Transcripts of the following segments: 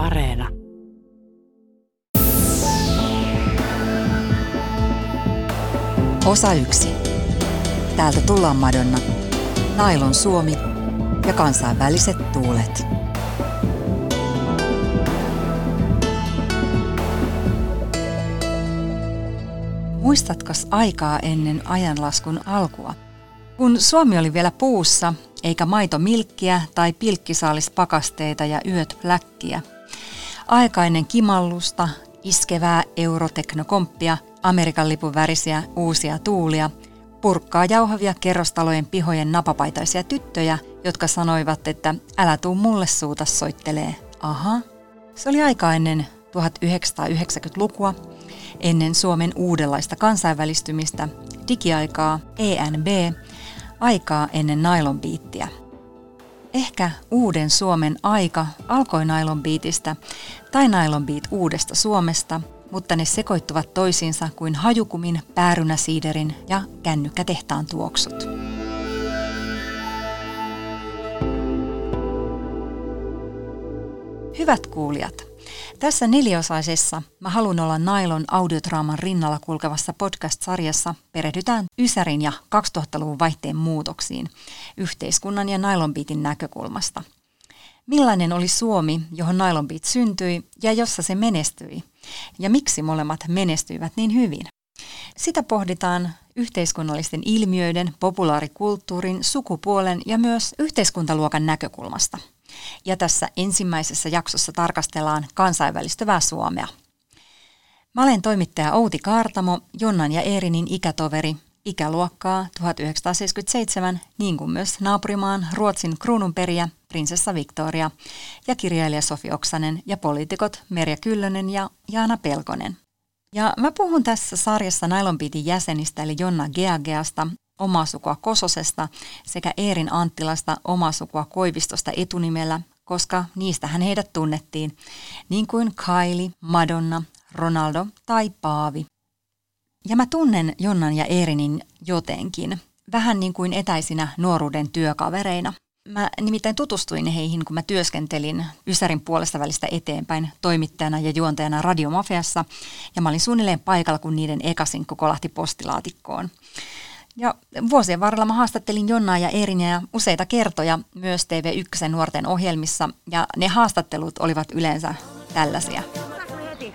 Areena. Osa yksi. Täältä tullaan Madonna. Nailon Suomi ja kansainväliset tuulet. Muistatko aikaa ennen ajanlaskun alkua? Kun Suomi oli vielä puussa, eikä maito milkkiä tai pilkkisaalis pakasteita ja yöt pläkkiä. Aikainen kimallusta, iskevää euroteknokomppia, Amerikan lipun värisiä uusia tuulia, purkkaa jauhavia kerrostalojen pihojen napapaitaisia tyttöjä, jotka sanoivat, että älä tuu mulle suuta soittelee. Aha. Se oli aika ennen 1990-lukua, ennen Suomen uudenlaista kansainvälistymistä, digiaikaa, ENB, aikaa ennen nailonbiittiä. Ehkä uuden Suomen aika alkoi nailonbiitistä tai nailonbiit uudesta Suomesta, mutta ne sekoittuvat toisiinsa kuin hajukumin, päärynäsiiderin ja kännykkätehtaan tuoksut. Hyvät kuulijat, tässä neliosaisessa Mä haluan olla Nailon audiotraaman rinnalla kulkevassa podcast-sarjassa perehdytään Ysärin ja 2000-luvun vaihteen muutoksiin yhteiskunnan ja Nailonbiitin näkökulmasta. Millainen oli Suomi, johon Nailonbiit syntyi ja jossa se menestyi? Ja miksi molemmat menestyivät niin hyvin? Sitä pohditaan yhteiskunnallisten ilmiöiden, populaarikulttuurin, sukupuolen ja myös yhteiskuntaluokan näkökulmasta – ja tässä ensimmäisessä jaksossa tarkastellaan kansainvälistyvää Suomea. Mä olen toimittaja Outi Kaartamo, Jonnan ja Eerinin ikätoveri, ikäluokkaa 1977, niin kuin myös naapurimaan Ruotsin kruununperiä, prinsessa Victoria, ja kirjailija Sofi Oksanen ja poliitikot Merja Kyllönen ja Jaana Pelkonen. Ja mä puhun tässä sarjassa Nailonpiitin jäsenistä eli Jonna Geageasta, omaa sukua Kososesta sekä Eerin Anttilasta omaa sukua Koivistosta etunimellä, koska niistähän heidät tunnettiin, niin kuin Kylie, Madonna, Ronaldo tai Paavi. Ja mä tunnen Jonnan ja Eerinin jotenkin, vähän niin kuin etäisinä nuoruuden työkavereina. Mä nimittäin tutustuin heihin, kun mä työskentelin Ysärin puolesta välistä eteenpäin toimittajana ja juontajana Radiomafiassa, ja mä olin suunnilleen paikalla, kun niiden ekasinkku kolahti postilaatikkoon. Ja vuosien varrella mä haastattelin Jonnaa ja Erinia useita kertoja myös TV1 nuorten ohjelmissa ja ne haastattelut olivat yleensä tällaisia.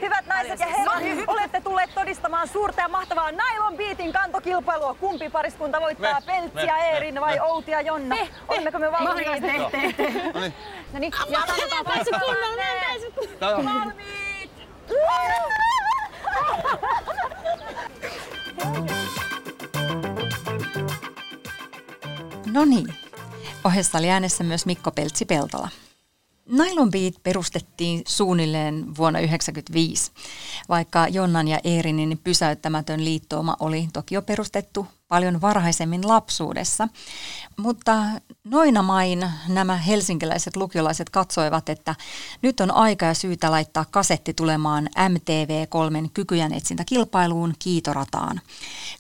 Hyvät naiset ja herrat, olette tulleet todistamaan suurta ja mahtavaa Nylon Beatin kantokilpailua. Kumpi pariskunta voittaa, me, Peltsiä me, Eerin vai me. Outi ja Jonna? Me, Olemmeko me valmiit? Me, te. No niin. No niin, ja sanotaan päässyt kunnolla, Valmiit! No niin, ohessa oli äänessä myös Mikko Peltsi-Peltola. Nylon Beat perustettiin suunnilleen vuonna 1995, vaikka Jonnan ja Eerinin pysäyttämätön liittooma oli toki jo perustettu paljon varhaisemmin lapsuudessa. Mutta noina main nämä helsinkiläiset lukiolaiset katsoivat, että nyt on aika ja syytä laittaa kasetti tulemaan MTV3 kykyjän etsintäkilpailuun kiitorataan.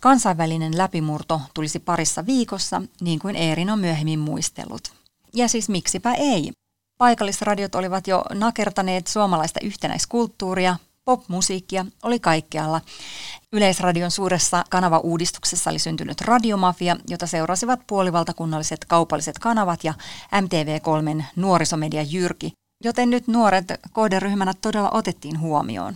Kansainvälinen läpimurto tulisi parissa viikossa, niin kuin Eerin on myöhemmin muistellut. Ja siis miksipä ei. Paikallisradiot olivat jo nakertaneet suomalaista yhtenäiskulttuuria, popmusiikkia oli kaikkialla. Yleisradion suuressa kanavauudistuksessa oli syntynyt radiomafia, jota seurasivat puolivaltakunnalliset kaupalliset kanavat ja MTV3 nuorisomedia Jyrki, joten nyt nuoret kohderyhmänä todella otettiin huomioon.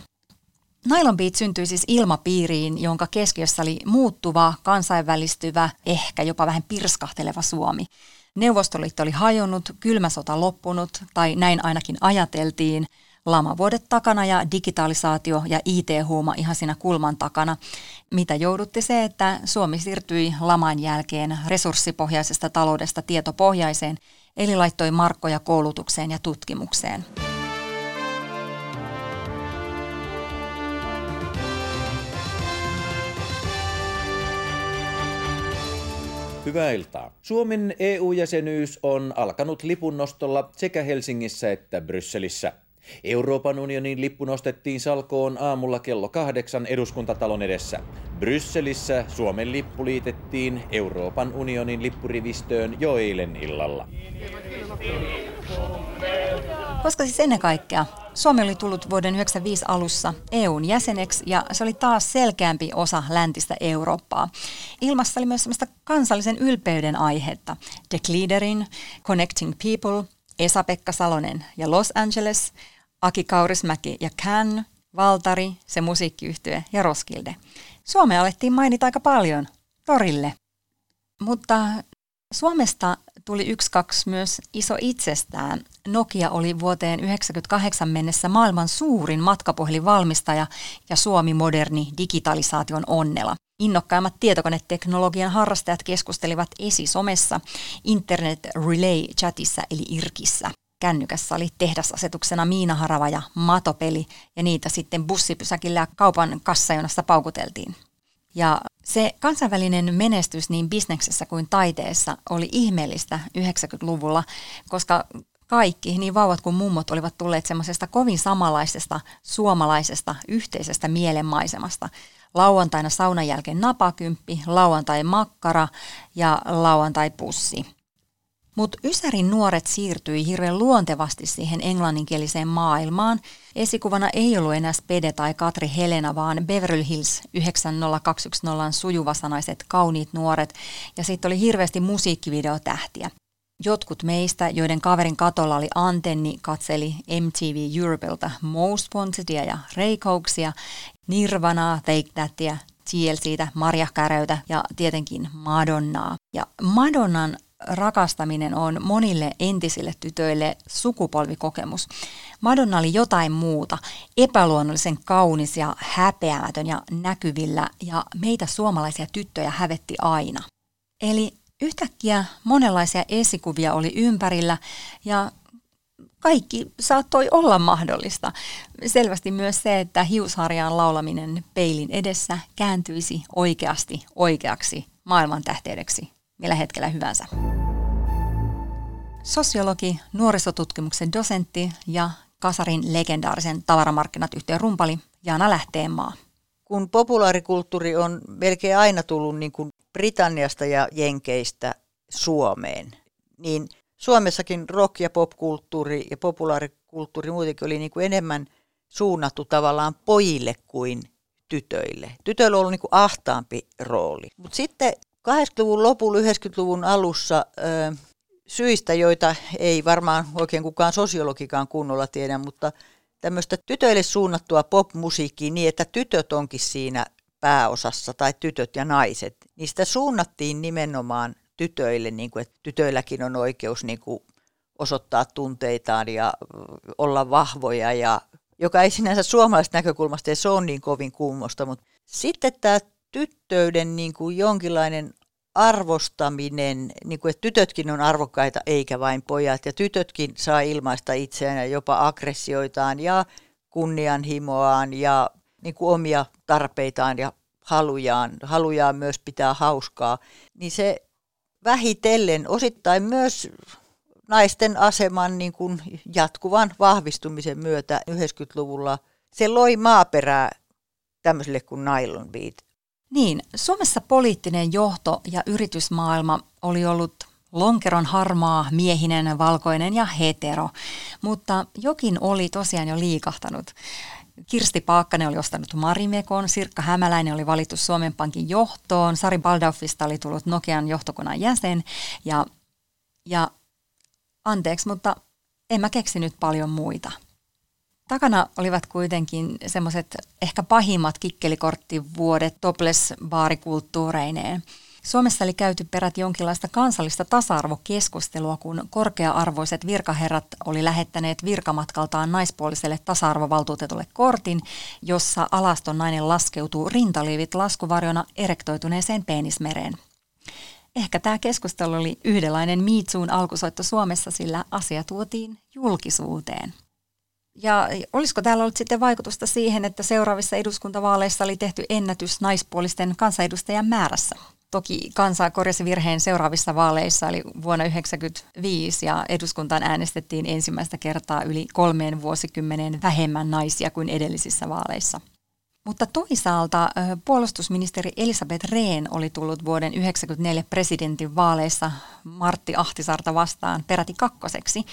Nylon Beat syntyi siis ilmapiiriin, jonka keskiössä oli muuttuva, kansainvälistyvä, ehkä jopa vähän pirskahteleva Suomi. Neuvostoliitto oli hajonnut, kylmä sota loppunut, tai näin ainakin ajateltiin. Lamavuodet takana ja digitalisaatio ja IT-huuma ihan siinä kulman takana. Mitä joudutti se, että Suomi siirtyi laman jälkeen resurssipohjaisesta taloudesta tietopohjaiseen, eli laittoi markkoja koulutukseen ja tutkimukseen. Hyvää iltaa. Suomen EU-jäsenyys on alkanut lipunnostolla sekä Helsingissä että Brysselissä. Euroopan unionin lippu nostettiin salkoon aamulla kello kahdeksan eduskuntatalon edessä. Brysselissä Suomen lippu liitettiin Euroopan unionin lippurivistöön jo eilen illalla. Koska siis ennen kaikkea Suomi oli tullut vuoden 1995 alussa EUn jäseneksi ja se oli taas selkeämpi osa läntistä Eurooppaa. Ilmassa oli myös sellaista kansallisen ylpeyden aihetta. The Cleaderin, Connecting People, Esa-Pekka Salonen ja Los Angeles, Aki Kaurismäki ja Cannes, Valtari, se musiikkiyhtye ja Roskilde. Suomea alettiin mainita aika paljon torille. Mutta Suomesta tuli yksi kaksi myös iso itsestään. Nokia oli vuoteen 1998 mennessä maailman suurin matkapuhelinvalmistaja ja Suomi moderni digitalisaation onnela. Innokkaimmat tietokoneteknologian harrastajat keskustelivat esisomessa Internet Relay chatissa eli IRKissä. Kännykässä oli tehdasasetuksena Miina Harava ja Matopeli ja niitä sitten bussipysäkillä kaupan kassajonassa paukuteltiin. Ja se kansainvälinen menestys niin bisneksessä kuin taiteessa oli ihmeellistä 90-luvulla, koska kaikki, niin vauvat kuin mummot, olivat tulleet semmoisesta kovin samanlaisesta suomalaisesta yhteisestä mielenmaisemasta. Lauantaina saunan jälkeen napakymppi, lauantai makkara ja lauantai pussi. Mutta Ysärin nuoret siirtyi hirveän luontevasti siihen englanninkieliseen maailmaan. Esikuvana ei ollut enää Spede tai Katri Helena, vaan Beverly Hills 90210 sujuvasanaiset kauniit nuoret. Ja sitten oli hirveästi musiikkivideotähtiä. Jotkut meistä, joiden kaverin katolla oli antenni, katseli MTV Europelta Most Wantedia ja Ray Cokesia, Nirvanaa, Take Thatia, TLCtä, Marja Käröytä ja tietenkin Madonnaa. Ja Madonnan rakastaminen on monille entisille tytöille sukupolvikokemus. Madonna oli jotain muuta, epäluonnollisen kaunis ja häpeämätön ja näkyvillä, ja meitä suomalaisia tyttöjä hävetti aina. Eli yhtäkkiä monenlaisia esikuvia oli ympärillä, ja kaikki saattoi olla mahdollista. Selvästi myös se, että hiusharjaan laulaminen peilin edessä kääntyisi oikeasti oikeaksi maailman tähteydeksi millä hetkellä hyvänsä. Sosiologi, nuorisotutkimuksen dosentti ja Kasarin legendaarisen tavaramarkkinat yhteen rumpali Jaana Lähteenmaa. Kun populaarikulttuuri on melkein aina tullut niin kuin Britanniasta ja Jenkeistä Suomeen, niin Suomessakin rock- ja popkulttuuri ja populaarikulttuuri muutenkin oli niin kuin enemmän suunnattu tavallaan pojille kuin tytöille. Tytöillä on ollut niin kuin ahtaampi rooli. Mutta sitten 80-luvun lopulla, 90-luvun alussa ö, syistä, joita ei varmaan oikein kukaan sosiologikaan kunnolla tiedä, mutta tämmöistä tytöille suunnattua popmusiikkia niin, että tytöt onkin siinä pääosassa tai tytöt ja naiset, niistä suunnattiin nimenomaan tytöille, niin kuin, että tytöilläkin on oikeus niin kuin, osoittaa tunteitaan ja olla vahvoja, ja, joka ei sinänsä suomalaisesta näkökulmasta se on niin kovin kummosta, mutta sitten tämä tyttöyden niin kuin jonkinlainen arvostaminen, niin kuin, että tytötkin on arvokkaita eikä vain pojat, ja tytötkin saa ilmaista itseään ja jopa aggressioitaan ja kunnianhimoaan ja niin kuin omia tarpeitaan ja halujaan, halujaan myös pitää hauskaa, niin se vähitellen osittain myös naisten aseman niin kuin jatkuvan vahvistumisen myötä 90-luvulla se loi maaperää tämmöiselle kuin nylon beat niin, Suomessa poliittinen johto ja yritysmaailma oli ollut lonkeron harmaa, miehinen, valkoinen ja hetero, mutta jokin oli tosiaan jo liikahtanut. Kirsti Paakkanen oli ostanut Marimekon, Sirkka Hämäläinen oli valittu Suomen Pankin johtoon, Sari Baldaufista oli tullut Nokian johtokunnan jäsen ja, ja anteeksi, mutta en mä keksinyt paljon muita. Takana olivat kuitenkin semmoiset ehkä pahimmat kikkelikorttivuodet topless-baarikulttuureineen. Suomessa oli käyty perät jonkinlaista kansallista tasa-arvokeskustelua, kun korkea-arvoiset virkaherrat oli lähettäneet virkamatkaltaan naispuoliselle tasa-arvovaltuutetulle kortin, jossa alaston nainen laskeutuu rintaliivit laskuvarjona erektoituneeseen penismereen. Ehkä tämä keskustelu oli yhdenlainen Miitsuun alkusoitto Suomessa, sillä asia tuotiin julkisuuteen. Ja olisiko täällä ollut sitten vaikutusta siihen, että seuraavissa eduskuntavaaleissa oli tehty ennätys naispuolisten kansanedustajien määrässä? Toki kansa korjasi virheen seuraavissa vaaleissa, eli vuonna 1995, ja eduskuntaan äänestettiin ensimmäistä kertaa yli kolmeen vuosikymmenen vähemmän naisia kuin edellisissä vaaleissa. Mutta toisaalta puolustusministeri Elisabeth Rehn oli tullut vuoden 1994 presidentin vaaleissa Martti Ahtisarta vastaan peräti kakkoseksi,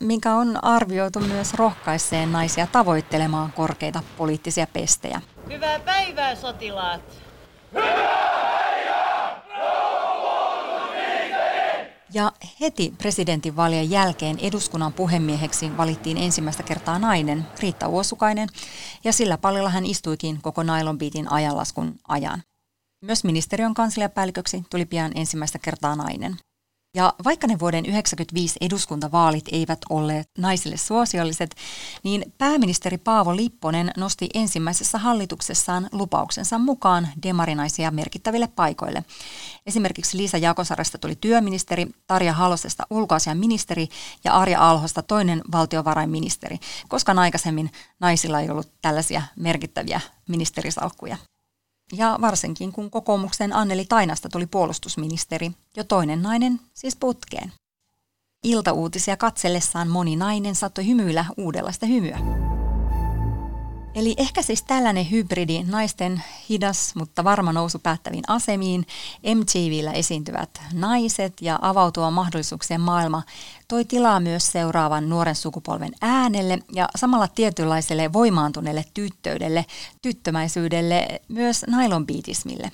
mikä on arvioitu myös rohkaiseen naisia tavoittelemaan korkeita poliittisia pestejä. Hyvää päivää, sotilaat! Hyvää! Ja heti presidentinvaalien jälkeen eduskunnan puhemieheksi valittiin ensimmäistä kertaa nainen, Riitta Uosukainen, ja sillä pallilla hän istuikin koko Nylon Beatin ajanlaskun ajan. Myös ministeriön kansliapäälliköksi tuli pian ensimmäistä kertaa nainen. Ja vaikka ne vuoden 1995 eduskuntavaalit eivät olleet naisille suosiolliset, niin pääministeri Paavo Lipponen nosti ensimmäisessä hallituksessaan lupauksensa mukaan demarinaisia merkittäville paikoille. Esimerkiksi Liisa Jakosarasta tuli työministeri, Tarja Halosesta ulkoasiaministeri ja Arja Alhosta toinen valtiovarainministeri, koska aikaisemmin naisilla ei ollut tällaisia merkittäviä ministerisalkkuja. Ja varsinkin kun kokoomuksen Anneli Tainasta tuli puolustusministeri, jo toinen nainen siis putkeen. Iltauutisia katsellessaan moni nainen saattoi hymyillä uudenlaista hymyä. Eli ehkä siis tällainen hybridi naisten hidas, mutta varma nousu päättäviin asemiin, MTVllä esiintyvät naiset ja avautua mahdollisuuksien maailma toi tilaa myös seuraavan nuoren sukupolven äänelle ja samalla tietynlaiselle voimaantuneelle tyttöydelle, tyttömäisyydelle, myös nailonbiitismille.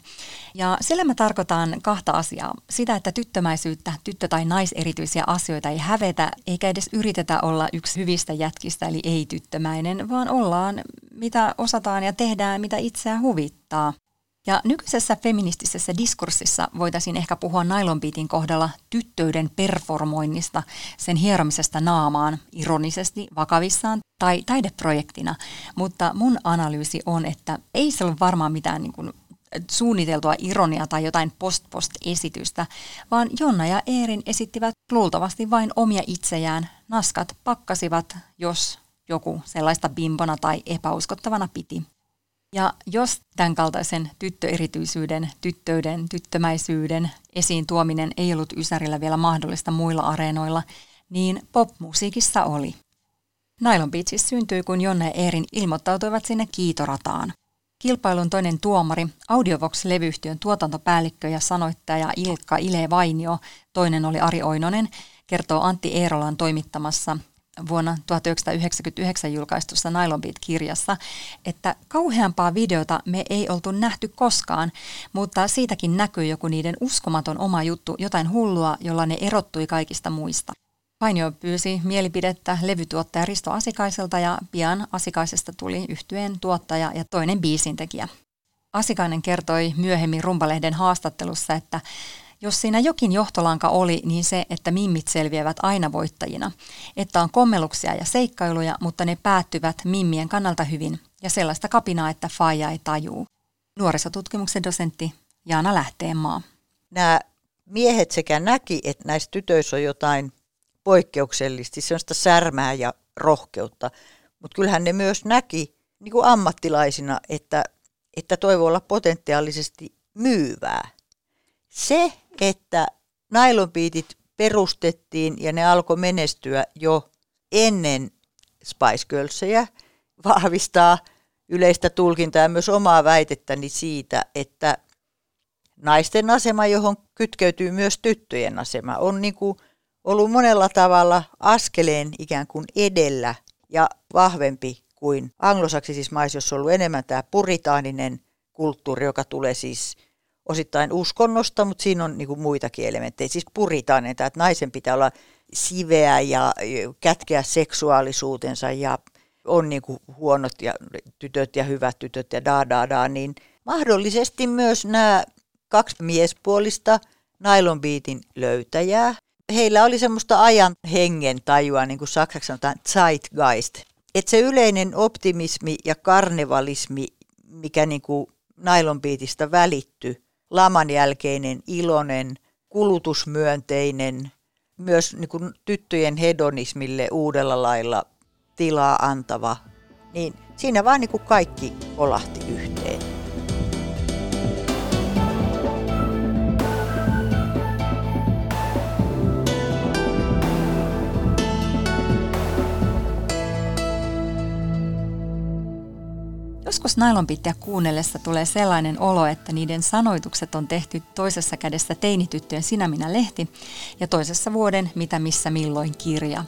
Ja sillä mä tarkoitan kahta asiaa. Sitä, että tyttömäisyyttä, tyttö- tai naiserityisiä asioita ei hävetä, eikä edes yritetä olla yksi hyvistä jätkistä, eli ei-tyttömäinen, vaan ollaan mitä osataan ja tehdään, mitä itseä huvittaa. Ja nykyisessä feministisessä diskurssissa voitaisiin ehkä puhua nailonbiitin kohdalla tyttöyden performoinnista, sen hieromisesta naamaan, ironisesti, vakavissaan tai taideprojektina. Mutta mun analyysi on, että ei se ole varmaan mitään niin kuin suunniteltua ironiaa tai jotain post-post-esitystä, vaan Jonna ja Eerin esittivät luultavasti vain omia itsejään. Naskat pakkasivat, jos joku sellaista bimbona tai epäuskottavana piti. Ja jos tämän kaltaisen tyttöerityisyyden, tyttöyden, tyttömäisyyden esiin tuominen ei ollut Ysärillä vielä mahdollista muilla areenoilla, niin popmusiikissa oli. Nylon Beatsissä syntyi, kun Jonne ja Eerin ilmoittautuivat sinne kiitorataan. Kilpailun toinen tuomari, Audiovox-levyyhtiön tuotantopäällikkö ja sanoittaja Ilkka Ile Vainio, toinen oli Ari Oinonen, kertoo Antti Eerolan toimittamassa vuonna 1999 julkaistussa Nylon Beat-kirjassa, että kauheampaa videota me ei oltu nähty koskaan, mutta siitäkin näkyy joku niiden uskomaton oma juttu, jotain hullua, jolla ne erottui kaikista muista. Painio pyysi mielipidettä levytuottaja Risto Asikaiselta ja pian Asikaisesta tuli yhtyeen tuottaja ja toinen biisintekijä. Asikainen kertoi myöhemmin Rumpalehden haastattelussa, että jos siinä jokin johtolanka oli, niin se, että mimmit selviävät aina voittajina. Että on kommelluksia ja seikkailuja, mutta ne päättyvät mimmien kannalta hyvin ja sellaista kapinaa, että faija ei tajuu. Nuorisotutkimuksen dosentti Jaana Lähteenmaa. Nämä miehet sekä näki, että näissä tytöissä on jotain poikkeuksellisesti, sellaista särmää ja rohkeutta, mutta kyllähän ne myös näki niin kuin ammattilaisina, että, että toi voi olla potentiaalisesti myyvää. Se, että nylonbiitit perustettiin ja ne alkoi menestyä jo ennen Spice Girlsia, vahvistaa yleistä tulkintaa ja myös omaa väitettäni siitä, että naisten asema, johon kytkeytyy myös tyttöjen asema, on niin kuin ollut monella tavalla askeleen ikään kuin edellä ja vahvempi kuin anglosaksisissa maissa, jossa on ollut enemmän tämä puritaaninen kulttuuri, joka tulee siis – osittain uskonnosta, mutta siinä on niin kuin muitakin elementtejä. Siis puritainen, että naisen pitää olla siveä ja kätkeä seksuaalisuutensa ja on niin kuin huonot ja tytöt ja hyvät tytöt ja da da da, niin mahdollisesti myös nämä kaksi miespuolista nylonbiitin löytäjää. Heillä oli semmoista ajan hengen tajua, niin kuin saksaksi sanotaan zeitgeist. Että se yleinen optimismi ja karnevalismi, mikä niin kuin nylonbiitistä välittyi, laman jälkeinen iloinen, kulutusmyönteinen, myös niin kuin tyttöjen hedonismille uudella lailla tilaa antava, niin siinä vaan niin kuin kaikki kolahti yhteen. Nailonpittiä kuunnellessa tulee sellainen olo, että niiden sanoitukset on tehty toisessa kädessä teinityttöjen Sinä minä lehti ja toisessa vuoden Mitä missä milloin kirja.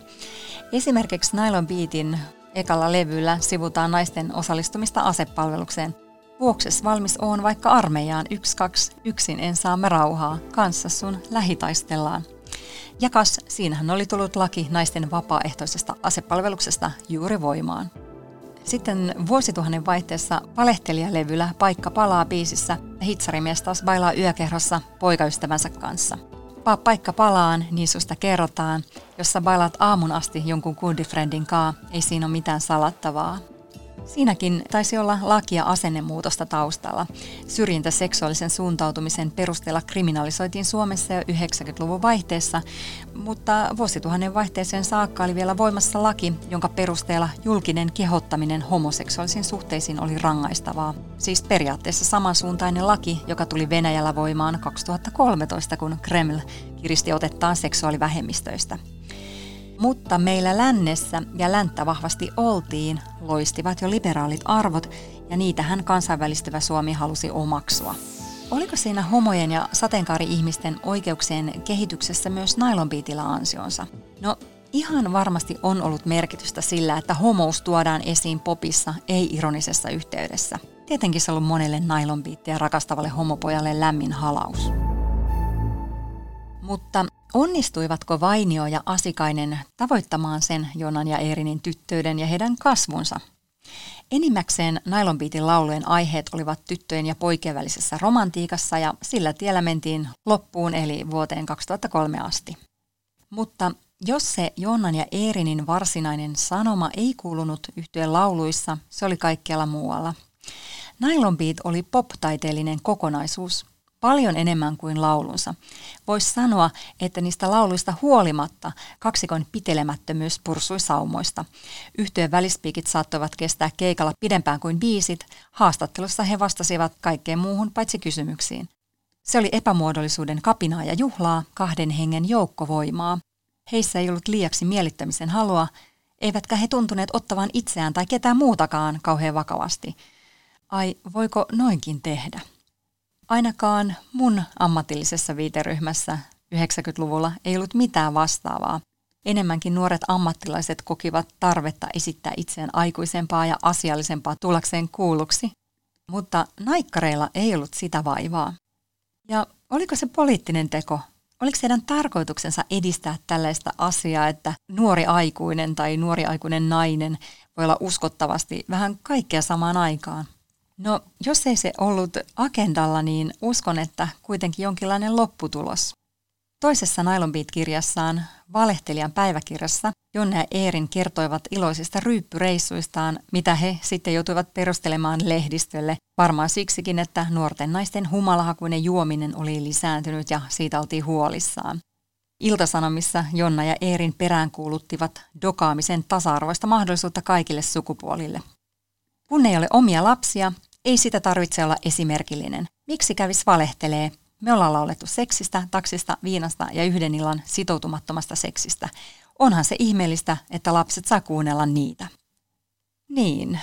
Esimerkiksi Nylon Beatin ekalla levyllä sivutaan naisten osallistumista asepalvelukseen. Vuokses valmis on vaikka armeijaan yksi kaksi, yksin en saamme rauhaa, kanssa sun lähitaistellaan. Ja kas, siinähän oli tullut laki naisten vapaaehtoisesta asepalveluksesta juuri voimaan. Sitten vuosituhannen vaihteessa valehtelijalevyllä Paikka palaa biisissä hitsarimies taas bailaa yökerhossa poikaystävänsä kanssa. Paa paikka palaan, niin susta kerrotaan. Jos sä bailat aamun asti jonkun kundifriendin kaa, ei siinä ole mitään salattavaa. Siinäkin taisi olla laki- ja asennemuutosta taustalla. Syrjintä seksuaalisen suuntautumisen perusteella kriminalisoitiin Suomessa jo 90-luvun vaihteessa, mutta vuosituhannen vaihteeseen saakka oli vielä voimassa laki, jonka perusteella julkinen kehottaminen homoseksuaalisiin suhteisiin oli rangaistavaa. Siis periaatteessa samansuuntainen laki, joka tuli Venäjällä voimaan 2013, kun Kreml kiristi otettaan seksuaalivähemmistöistä. Mutta meillä lännessä ja länttä vahvasti oltiin, loistivat jo liberaalit arvot ja niitähän kansainvälistyvä Suomi halusi omaksua. Oliko siinä homojen ja sateenkaari-ihmisten oikeuksien kehityksessä myös nailonbiitillä ansionsa? No, ihan varmasti on ollut merkitystä sillä, että homous tuodaan esiin popissa ei-ironisessa yhteydessä. Tietenkin se on ollut monelle nailonbiittiä rakastavalle homopojalle lämmin halaus. Mutta Onnistuivatko Vainio ja Asikainen tavoittamaan sen Jonan ja Eerinin tyttöyden ja heidän kasvunsa? Enimmäkseen Nailonbiitin laulujen aiheet olivat tyttöjen ja poikien välisessä romantiikassa ja sillä tiellä mentiin loppuun eli vuoteen 2003 asti. Mutta jos se Jonan ja Eerinin varsinainen sanoma ei kuulunut yhtyeen lauluissa, se oli kaikkialla muualla. Nylon Beat oli pop-taiteellinen kokonaisuus, paljon enemmän kuin laulunsa. Voisi sanoa, että niistä lauluista huolimatta kaksikon pitelemättömyys pursui saumoista. Yhtyön välispiikit saattoivat kestää keikalla pidempään kuin biisit. Haastattelussa he vastasivat kaikkeen muuhun paitsi kysymyksiin. Se oli epämuodollisuuden kapinaa ja juhlaa, kahden hengen joukkovoimaa. Heissä ei ollut liiaksi mielittämisen halua, eivätkä he tuntuneet ottavan itseään tai ketään muutakaan kauhean vakavasti. Ai, voiko noinkin tehdä? Ainakaan mun ammatillisessa viiteryhmässä 90-luvulla ei ollut mitään vastaavaa. Enemmänkin nuoret ammattilaiset kokivat tarvetta esittää itseään aikuisempaa ja asiallisempaa tullakseen kuulluksi. Mutta naikkareilla ei ollut sitä vaivaa. Ja oliko se poliittinen teko? Oliko heidän tarkoituksensa edistää tällaista asiaa, että nuori aikuinen tai nuori aikuinen nainen voi olla uskottavasti vähän kaikkea samaan aikaan? No, jos ei se ollut agendalla, niin uskon, että kuitenkin jonkinlainen lopputulos. Toisessa Nylon Beat-kirjassaan, Valehtelijan päiväkirjassa, Jonne ja Eerin kertoivat iloisista ryyppyreissuistaan, mitä he sitten joutuivat perustelemaan lehdistölle. Varmaan siksikin, että nuorten naisten humalahakuinen juominen oli lisääntynyt ja siitä oltiin huolissaan. Iltasanomissa Jonna ja Eerin peräänkuuluttivat dokaamisen tasa-arvoista mahdollisuutta kaikille sukupuolille. Kun ei ole omia lapsia, ei sitä tarvitse olla esimerkillinen. Miksi kävis valehtelee? Me ollaan laulettu seksistä, taksista, viinasta ja yhden illan sitoutumattomasta seksistä. Onhan se ihmeellistä, että lapset saa kuunnella niitä. Niin,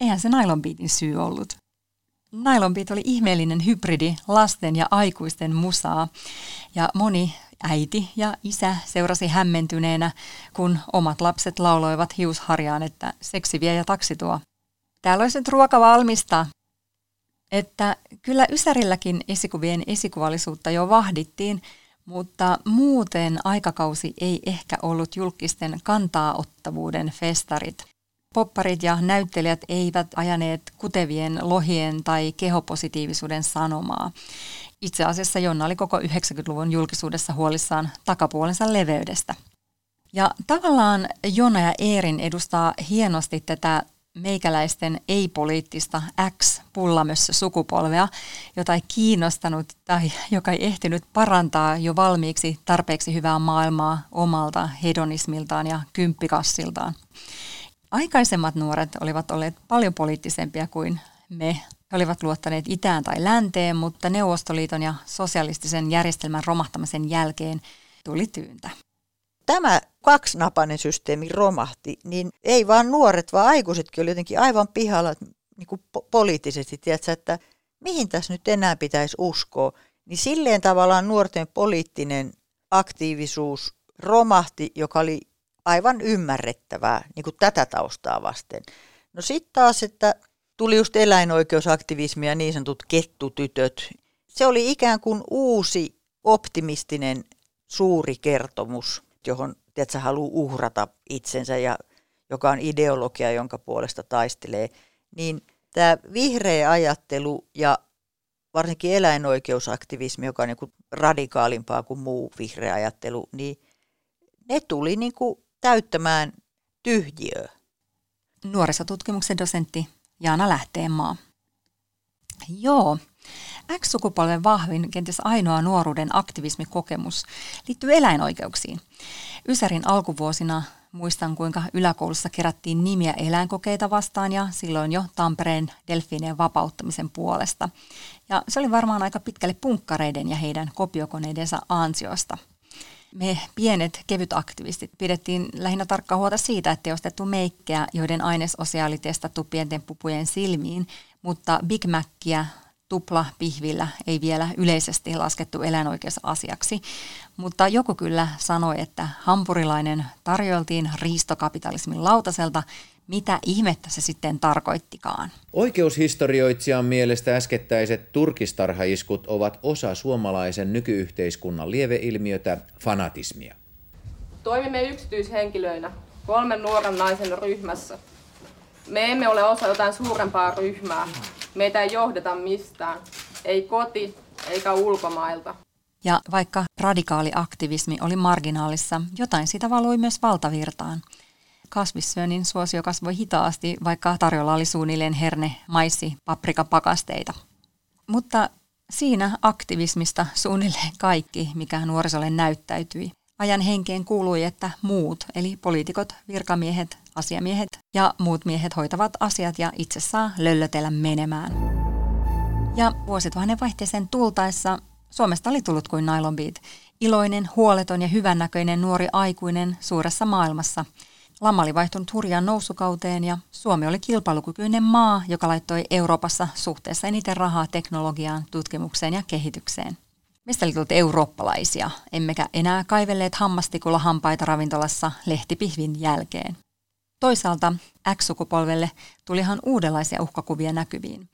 eihän se Nylon Beatin syy ollut. Nylon Beat oli ihmeellinen hybridi lasten ja aikuisten musaa, ja moni äiti ja isä seurasi hämmentyneenä, kun omat lapset lauloivat hiusharjaan, että seksi vie ja taksi tuo täällä olisi nyt ruoka valmista. Että kyllä Ysärilläkin esikuvien esikuvallisuutta jo vahdittiin, mutta muuten aikakausi ei ehkä ollut julkisten kantaaottavuuden festarit. Popparit ja näyttelijät eivät ajaneet kutevien lohien tai kehopositiivisuuden sanomaa. Itse asiassa Jonna oli koko 90-luvun julkisuudessa huolissaan takapuolensa leveydestä. Ja tavallaan Jonna ja Eerin edustaa hienosti tätä meikäläisten ei-poliittista X-pullamössö sukupolvea, jota ei kiinnostanut tai joka ei ehtinyt parantaa jo valmiiksi tarpeeksi hyvää maailmaa omalta hedonismiltaan ja kymppikassiltaan. Aikaisemmat nuoret olivat olleet paljon poliittisempia kuin me. He olivat luottaneet itään tai länteen, mutta Neuvostoliiton ja sosialistisen järjestelmän romahtamisen jälkeen tuli tyyntä tämä kaksinapainen systeemi romahti, niin ei vaan nuoret, vaan aikuisetkin oli jotenkin aivan pihalla, niin kuin po- poliittisesti, tiedätkö, että mihin tässä nyt enää pitäisi uskoa, niin silleen tavallaan nuorten poliittinen aktiivisuus romahti, joka oli aivan ymmärrettävää niin kuin tätä taustaa vasten. No sitten taas, että tuli just eläinoikeusaktivismi ja niin sanotut kettutytöt. Se oli ikään kuin uusi optimistinen suuri kertomus, johon tiedätkö, haluaa uhrata itsensä ja joka on ideologia, jonka puolesta taistelee, niin tämä vihreä ajattelu ja varsinkin eläinoikeusaktivismi, joka on niin radikaalimpaa kuin muu vihreä ajattelu, niin ne tuli niin kuin täyttämään tyhjiöä. Nuorisotutkimuksen dosentti Jaana Lähteenmaa. Joo, X-sukupolven vahvin, kenties ainoa nuoruuden aktivismikokemus liittyy eläinoikeuksiin. Ysärin alkuvuosina muistan, kuinka yläkoulussa kerättiin nimiä eläinkokeita vastaan ja silloin jo Tampereen delfiinien vapauttamisen puolesta. Ja se oli varmaan aika pitkälle punkkareiden ja heidän kopiokoneidensa ansiosta. Me pienet kevytaktivistit pidettiin lähinnä tarkkaa huolta siitä, että ostettu meikkejä, joiden ainesosia oli testattu pienten pupujen silmiin, mutta Big Mackiä tupla pihvillä ei vielä yleisesti laskettu eläinoikeusasiaksi, mutta joku kyllä sanoi, että hampurilainen tarjoltiin riistokapitalismin lautaselta, mitä ihmettä se sitten tarkoittikaan. Oikeushistorioitsijan mielestä äskettäiset turkistarhaiskut ovat osa suomalaisen nykyyhteiskunnan lieveilmiötä, fanatismia. Toimimme yksityishenkilöinä kolmen nuoren naisen ryhmässä. Me emme ole osa jotain suurempaa ryhmää, Meitä ei johdeta mistään, ei koti eikä ulkomailta. Ja vaikka radikaali aktivismi oli marginaalissa, jotain sitä valui myös valtavirtaan. Kasvissyönnin suosio kasvoi hitaasti, vaikka tarjolla oli suunnilleen herne, maissi, paprikapakasteita. Mutta siinä aktivismista suunnilleen kaikki, mikä nuorisolle näyttäytyi. Ajan henkeen kuului, että muut, eli poliitikot, virkamiehet, asiamiehet ja muut miehet hoitavat asiat ja itse saa löllötellä menemään. Ja vuosituhannen vaihteeseen tultaessa Suomesta oli tullut kuin nylon beat. Iloinen, huoleton ja hyvännäköinen nuori aikuinen suuressa maailmassa. Lama oli vaihtunut hurjaan nousukauteen ja Suomi oli kilpailukykyinen maa, joka laittoi Euroopassa suhteessa eniten rahaa teknologiaan, tutkimukseen ja kehitykseen. Mistä oli tullut eurooppalaisia, emmekä enää kaivelleet hammastikulla hampaita ravintolassa lehtipihvin jälkeen. Toisaalta X-sukupolvelle tuli ihan uudenlaisia uhkakuvia näkyviin.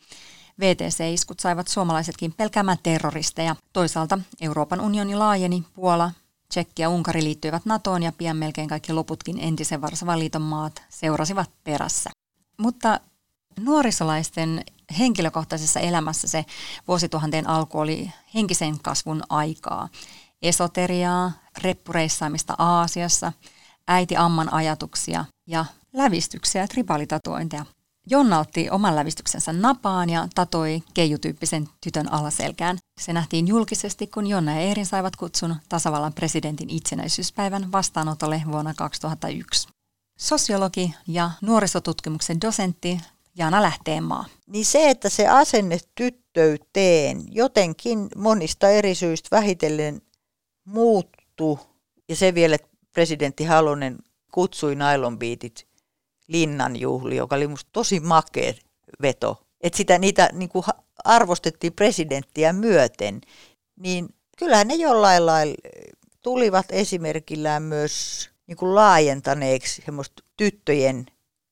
VTC-iskut saivat suomalaisetkin pelkäämään terroristeja. Toisaalta Euroopan unioni laajeni, Puola, Tsekki ja Unkari liittyivät NATOon ja pian melkein kaikki loputkin entisen Varsovan liiton maat seurasivat perässä. Mutta nuorisolaisten henkilökohtaisessa elämässä se vuosituhanteen alku oli henkisen kasvun aikaa. Esoteriaa, reppureissaamista Aasiassa, äiti amman ajatuksia ja lävistyksiä ja tribalitatuointeja. Jonna otti oman lävistyksensä napaan ja tatoi keijutyyppisen tytön alaselkään. Se nähtiin julkisesti, kun Jonna ja Eerin saivat kutsun tasavallan presidentin itsenäisyyspäivän vastaanotolle vuonna 2001. Sosiologi ja nuorisotutkimuksen dosentti Jaana Lähteenmaa. Niin se, että se asenne tyttöyteen jotenkin monista eri syistä vähitellen muuttu ja se vielä, että presidentti Halonen kutsui nailonbiitit linnanjuhli, joka oli musta tosi makea veto. Että sitä niitä niin kuin arvostettiin presidenttiä myöten, niin kyllähän ne jollain lailla tulivat esimerkillään myös niin kuin laajentaneeksi semmoista tyttöjen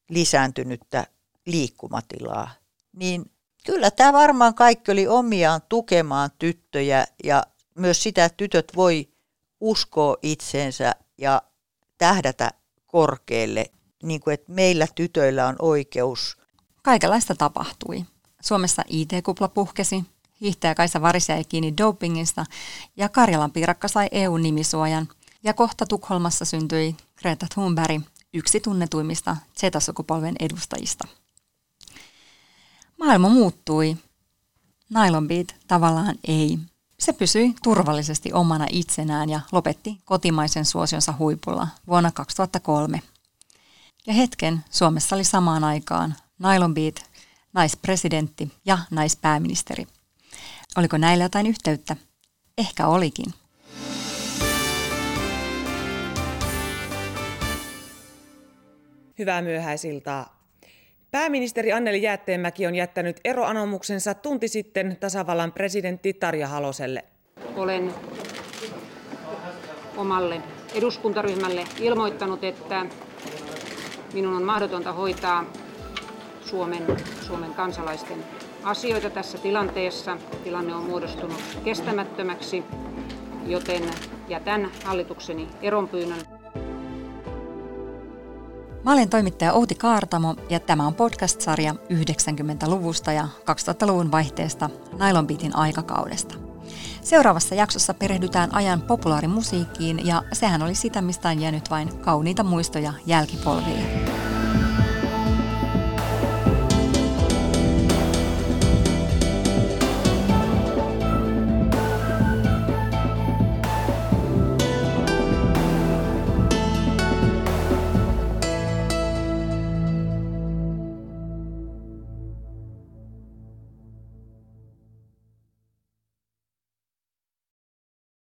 lisääntynyttä liikkumatilaa. Niin kyllä tämä varmaan kaikki oli omiaan tukemaan tyttöjä ja myös sitä, että tytöt voi uskoa itseensä ja tähdätä korkealle, niin kuin että meillä tytöillä on oikeus. Kaikenlaista tapahtui. Suomessa IT-kupla puhkesi, hiihtäjä Kaisa Varis jäi kiinni dopingista ja Karjalan piirakka sai EU-nimisuojan ja kohta Tukholmassa syntyi Greta Thunberg, yksi tunnetuimmista Z-sukupolven edustajista. Maailma muuttui. Nylon Beat tavallaan ei. Se pysyi turvallisesti omana itsenään ja lopetti kotimaisen suosionsa huipulla vuonna 2003. Ja hetken Suomessa oli samaan aikaan Nylon Beat, naispresidentti ja naispääministeri. Oliko näillä jotain yhteyttä? Ehkä olikin. Hyvää myöhäisiltaa. Pääministeri Anneli Jäätteenmäki on jättänyt eroanomuksensa tunti sitten tasavallan presidentti Tarja Haloselle. Olen omalle eduskuntaryhmälle ilmoittanut, että minun on mahdotonta hoitaa Suomen, Suomen kansalaisten asioita tässä tilanteessa. Tilanne on muodostunut kestämättömäksi, joten jätän hallitukseni eronpyynnön. Mä olen toimittaja Outi Kaartamo ja tämä on podcast-sarja 90-luvusta ja 2000-luvun vaihteesta Nylon Beatin aikakaudesta. Seuraavassa jaksossa perehdytään ajan populaarimusiikkiin ja sehän oli sitä, mistä on jäänyt vain kauniita muistoja jälkipolville.